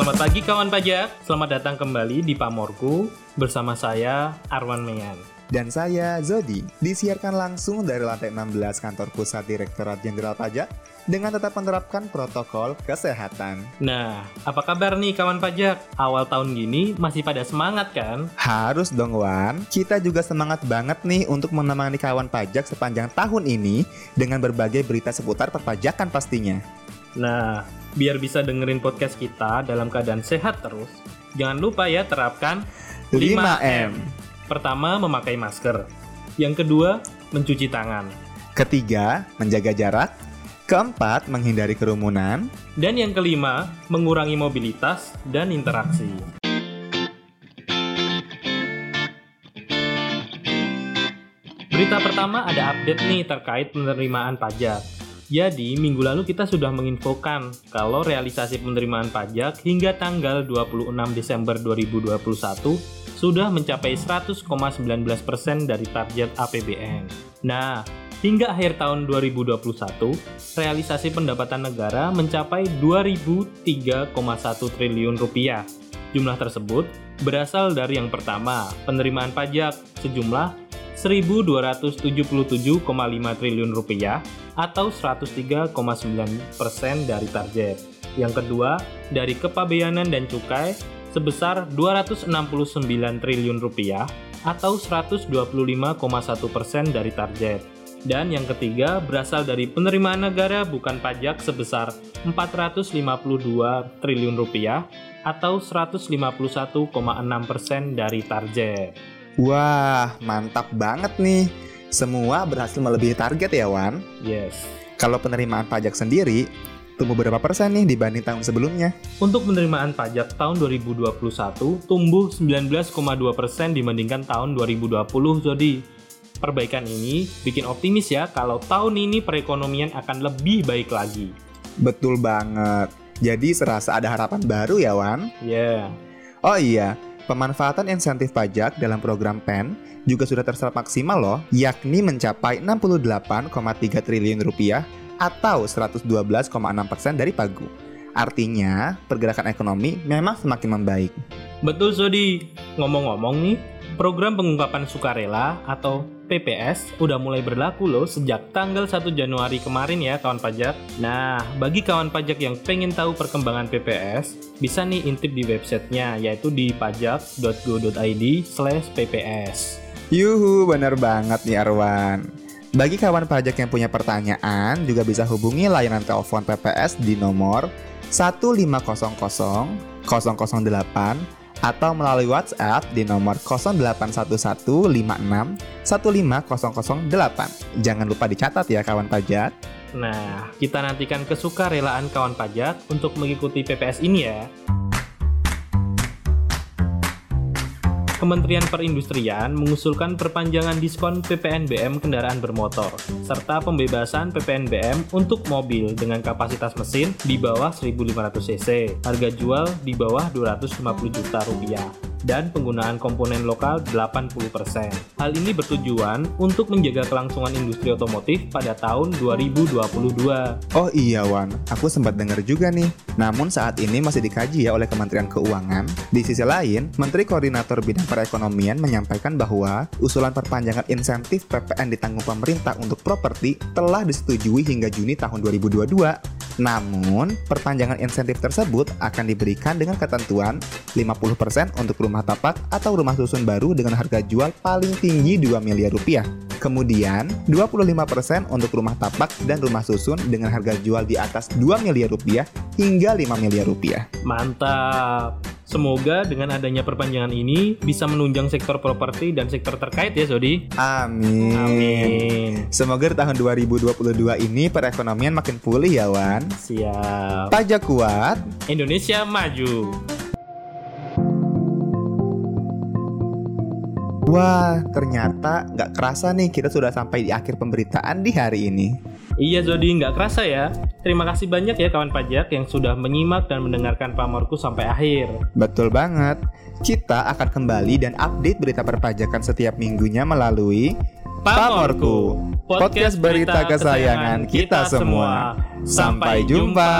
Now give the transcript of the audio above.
Selamat pagi kawan pajak, selamat datang kembali di Pamorku bersama saya Arwan Meyan. Dan saya Zodi, disiarkan langsung dari lantai 16 kantor pusat Direktorat Jenderal Pajak dengan tetap menerapkan protokol kesehatan. Nah, apa kabar nih kawan pajak? Awal tahun gini masih pada semangat kan? Harus dong Wan, kita juga semangat banget nih untuk menemani kawan pajak sepanjang tahun ini dengan berbagai berita seputar perpajakan pastinya. Nah, biar bisa dengerin podcast kita dalam keadaan sehat terus, jangan lupa ya terapkan 5M. Pertama, memakai masker. Yang kedua, mencuci tangan. Ketiga, menjaga jarak. Keempat, menghindari kerumunan. Dan yang kelima, mengurangi mobilitas dan interaksi. Berita pertama ada update nih terkait penerimaan pajak. Jadi, minggu lalu kita sudah menginfokan kalau realisasi penerimaan pajak hingga tanggal 26 Desember 2021 sudah mencapai 100,19% dari target APBN. Nah, hingga akhir tahun 2021, realisasi pendapatan negara mencapai 2003,1 triliun rupiah. Jumlah tersebut berasal dari yang pertama, penerimaan pajak sejumlah 1.277,5 triliun rupiah atau 103,9 persen dari target. Yang kedua, dari kepabeanan dan cukai sebesar 269 triliun rupiah atau 125,1 persen dari target. Dan yang ketiga berasal dari penerimaan negara bukan pajak sebesar 452 triliun rupiah atau 151,6 persen dari target. Wah, mantap banget nih. Semua berhasil melebihi target ya Wan. Yes. Kalau penerimaan pajak sendiri, tumbuh berapa persen nih dibanding tahun sebelumnya? Untuk penerimaan pajak tahun 2021 tumbuh 19,2 persen dibandingkan tahun 2020, Jody. Perbaikan ini bikin optimis ya kalau tahun ini perekonomian akan lebih baik lagi. Betul banget. Jadi serasa ada harapan baru ya Wan? Ya. Yeah. Oh iya, pemanfaatan insentif pajak dalam program PEN juga sudah terserap maksimal loh, yakni mencapai 68,3 triliun rupiah atau 112,6% dari pagu. Artinya, pergerakan ekonomi memang semakin membaik. Betul, Sodi. Ngomong-ngomong nih, program pengungkapan sukarela atau PPS udah mulai berlaku loh sejak tanggal 1 Januari kemarin ya kawan pajak. Nah, bagi kawan pajak yang pengen tahu perkembangan PPS, bisa nih intip di websitenya yaitu di pajak.go.id slash PPS. Yuhu, bener banget nih Arwan. Bagi kawan pajak yang punya pertanyaan, juga bisa hubungi layanan telepon PPS di nomor 1500 008 atau melalui WhatsApp di nomor 081156 Jangan lupa dicatat ya kawan pajak. Nah, kita nantikan kesukarelaan kawan pajak untuk mengikuti PPS ini ya. Kementerian Perindustrian mengusulkan perpanjangan diskon PPNBM kendaraan bermotor, serta pembebasan PPNBM untuk mobil dengan kapasitas mesin di bawah 1500 cc, harga jual di bawah 250 juta rupiah dan penggunaan komponen lokal 80%. Hal ini bertujuan untuk menjaga kelangsungan industri otomotif pada tahun 2022. Oh iya Wan, aku sempat dengar juga nih. Namun saat ini masih dikaji ya oleh Kementerian Keuangan. Di sisi lain, Menteri Koordinator Bidang Perekonomian menyampaikan bahwa usulan perpanjangan insentif PPN ditanggung pemerintah untuk properti telah disetujui hingga Juni tahun 2022. Namun, perpanjangan insentif tersebut akan diberikan dengan ketentuan 50% untuk rumah tapak atau rumah susun baru dengan harga jual paling tinggi 2 miliar rupiah. Kemudian, 25% untuk rumah tapak dan rumah susun dengan harga jual di atas 2 miliar rupiah hingga 5 miliar rupiah. Mantap! Semoga dengan adanya perpanjangan ini bisa menunjang sektor properti dan sektor terkait ya, Sodi. Amin. Amin. Semoga di tahun 2022 ini perekonomian makin pulih ya, Wan. Siap. Pajak kuat, Indonesia maju. Wah, ternyata nggak kerasa nih kita sudah sampai di akhir pemberitaan di hari ini. Iya Zodi, nggak kerasa ya. Terima kasih banyak ya kawan pajak yang sudah menyimak dan mendengarkan pamorku sampai akhir. Betul banget. Kita akan kembali dan update berita perpajakan setiap minggunya melalui Pamorku, podcast berita kesayangan kita semua. Sampai jumpa.